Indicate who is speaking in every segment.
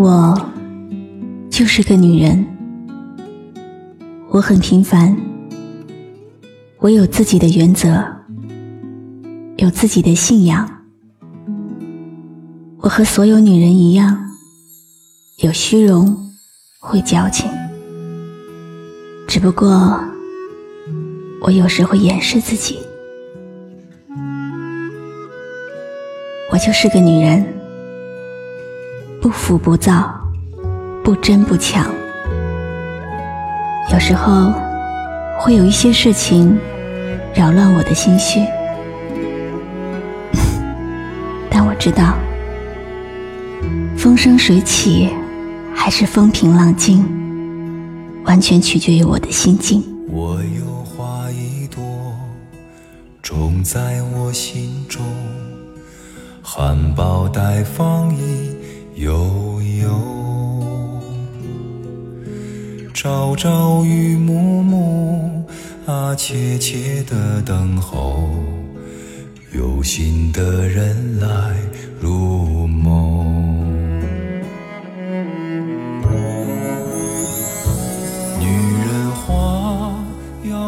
Speaker 1: 我就是个女人，我很平凡，我有自己的原则，有自己的信仰。我和所有女人一样，有虚荣，会矫情。只不过，我有时会掩饰自己。我就是个女人，不浮不躁，不争不抢。有时候会有一些事情扰乱我的心绪，但我知道。风生水起，还是风平浪静，完全取决于我的心境。
Speaker 2: 我有花一朵，种在我心中，含苞待放一悠悠，朝朝与暮暮啊，切切的等候，有心的人来入梦。
Speaker 1: 女人花，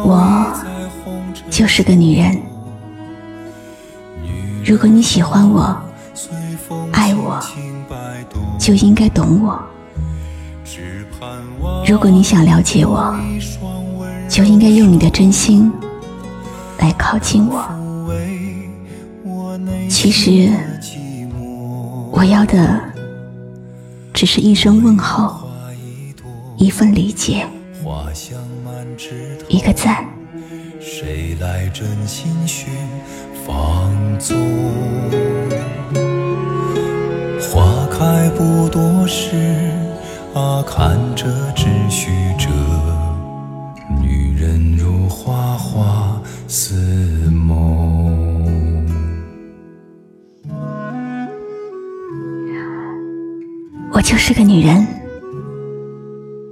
Speaker 1: 我就是个女人。如果你喜欢我、爱我，就应该懂我；如果你想了解我，就应该用你的真心来靠近我。其实，我要的只是一声问候，一份理解，一个赞。
Speaker 2: 谁来真心寻放纵？不多时，啊，看着只虚着。女人如花花似梦。
Speaker 1: 我就是个女人，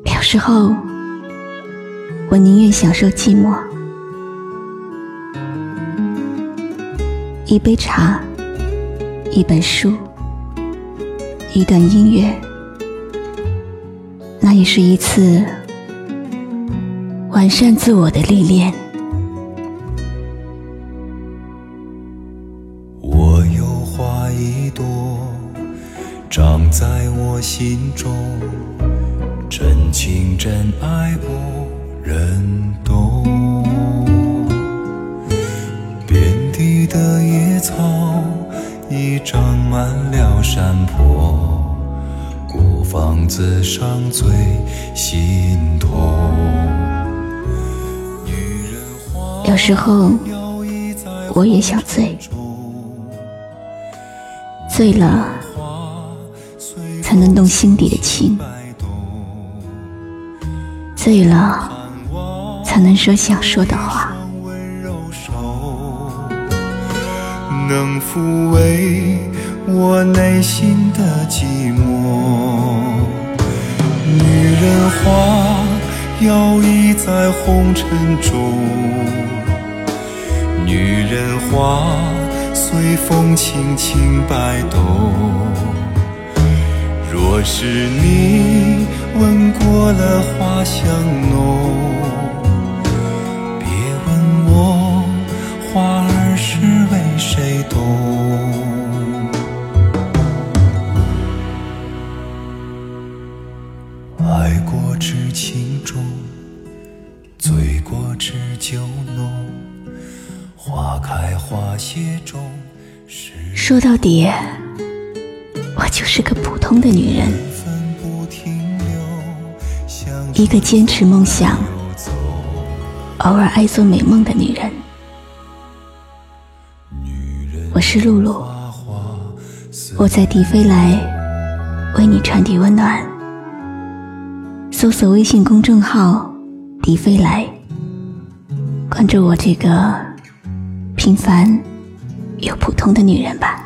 Speaker 1: 有时候我宁愿享受寂寞。一杯茶，一本书，一段音乐，那也是一次完善自我的历练。
Speaker 2: 我有花一朵，长在我心中，真情真爱不忍懂。遍地的野草已长满了山坡，古房子上最心痛。
Speaker 1: 有时候我也想醉，醉了才能动心底的情，醉了才能说想说的话。
Speaker 2: 能抚慰我内心的寂寞。女人花摇曳在红尘中，女人花随风轻轻摆动。若是你闻过了花香浓。
Speaker 1: 说到底，我就是个普通的女人，一个坚持梦想、偶尔爱做美梦的女人。我是露露，我在迪飞来为你传递温暖。搜索微信公众号“迪飞来”，关注我这个平凡又普通的女人吧。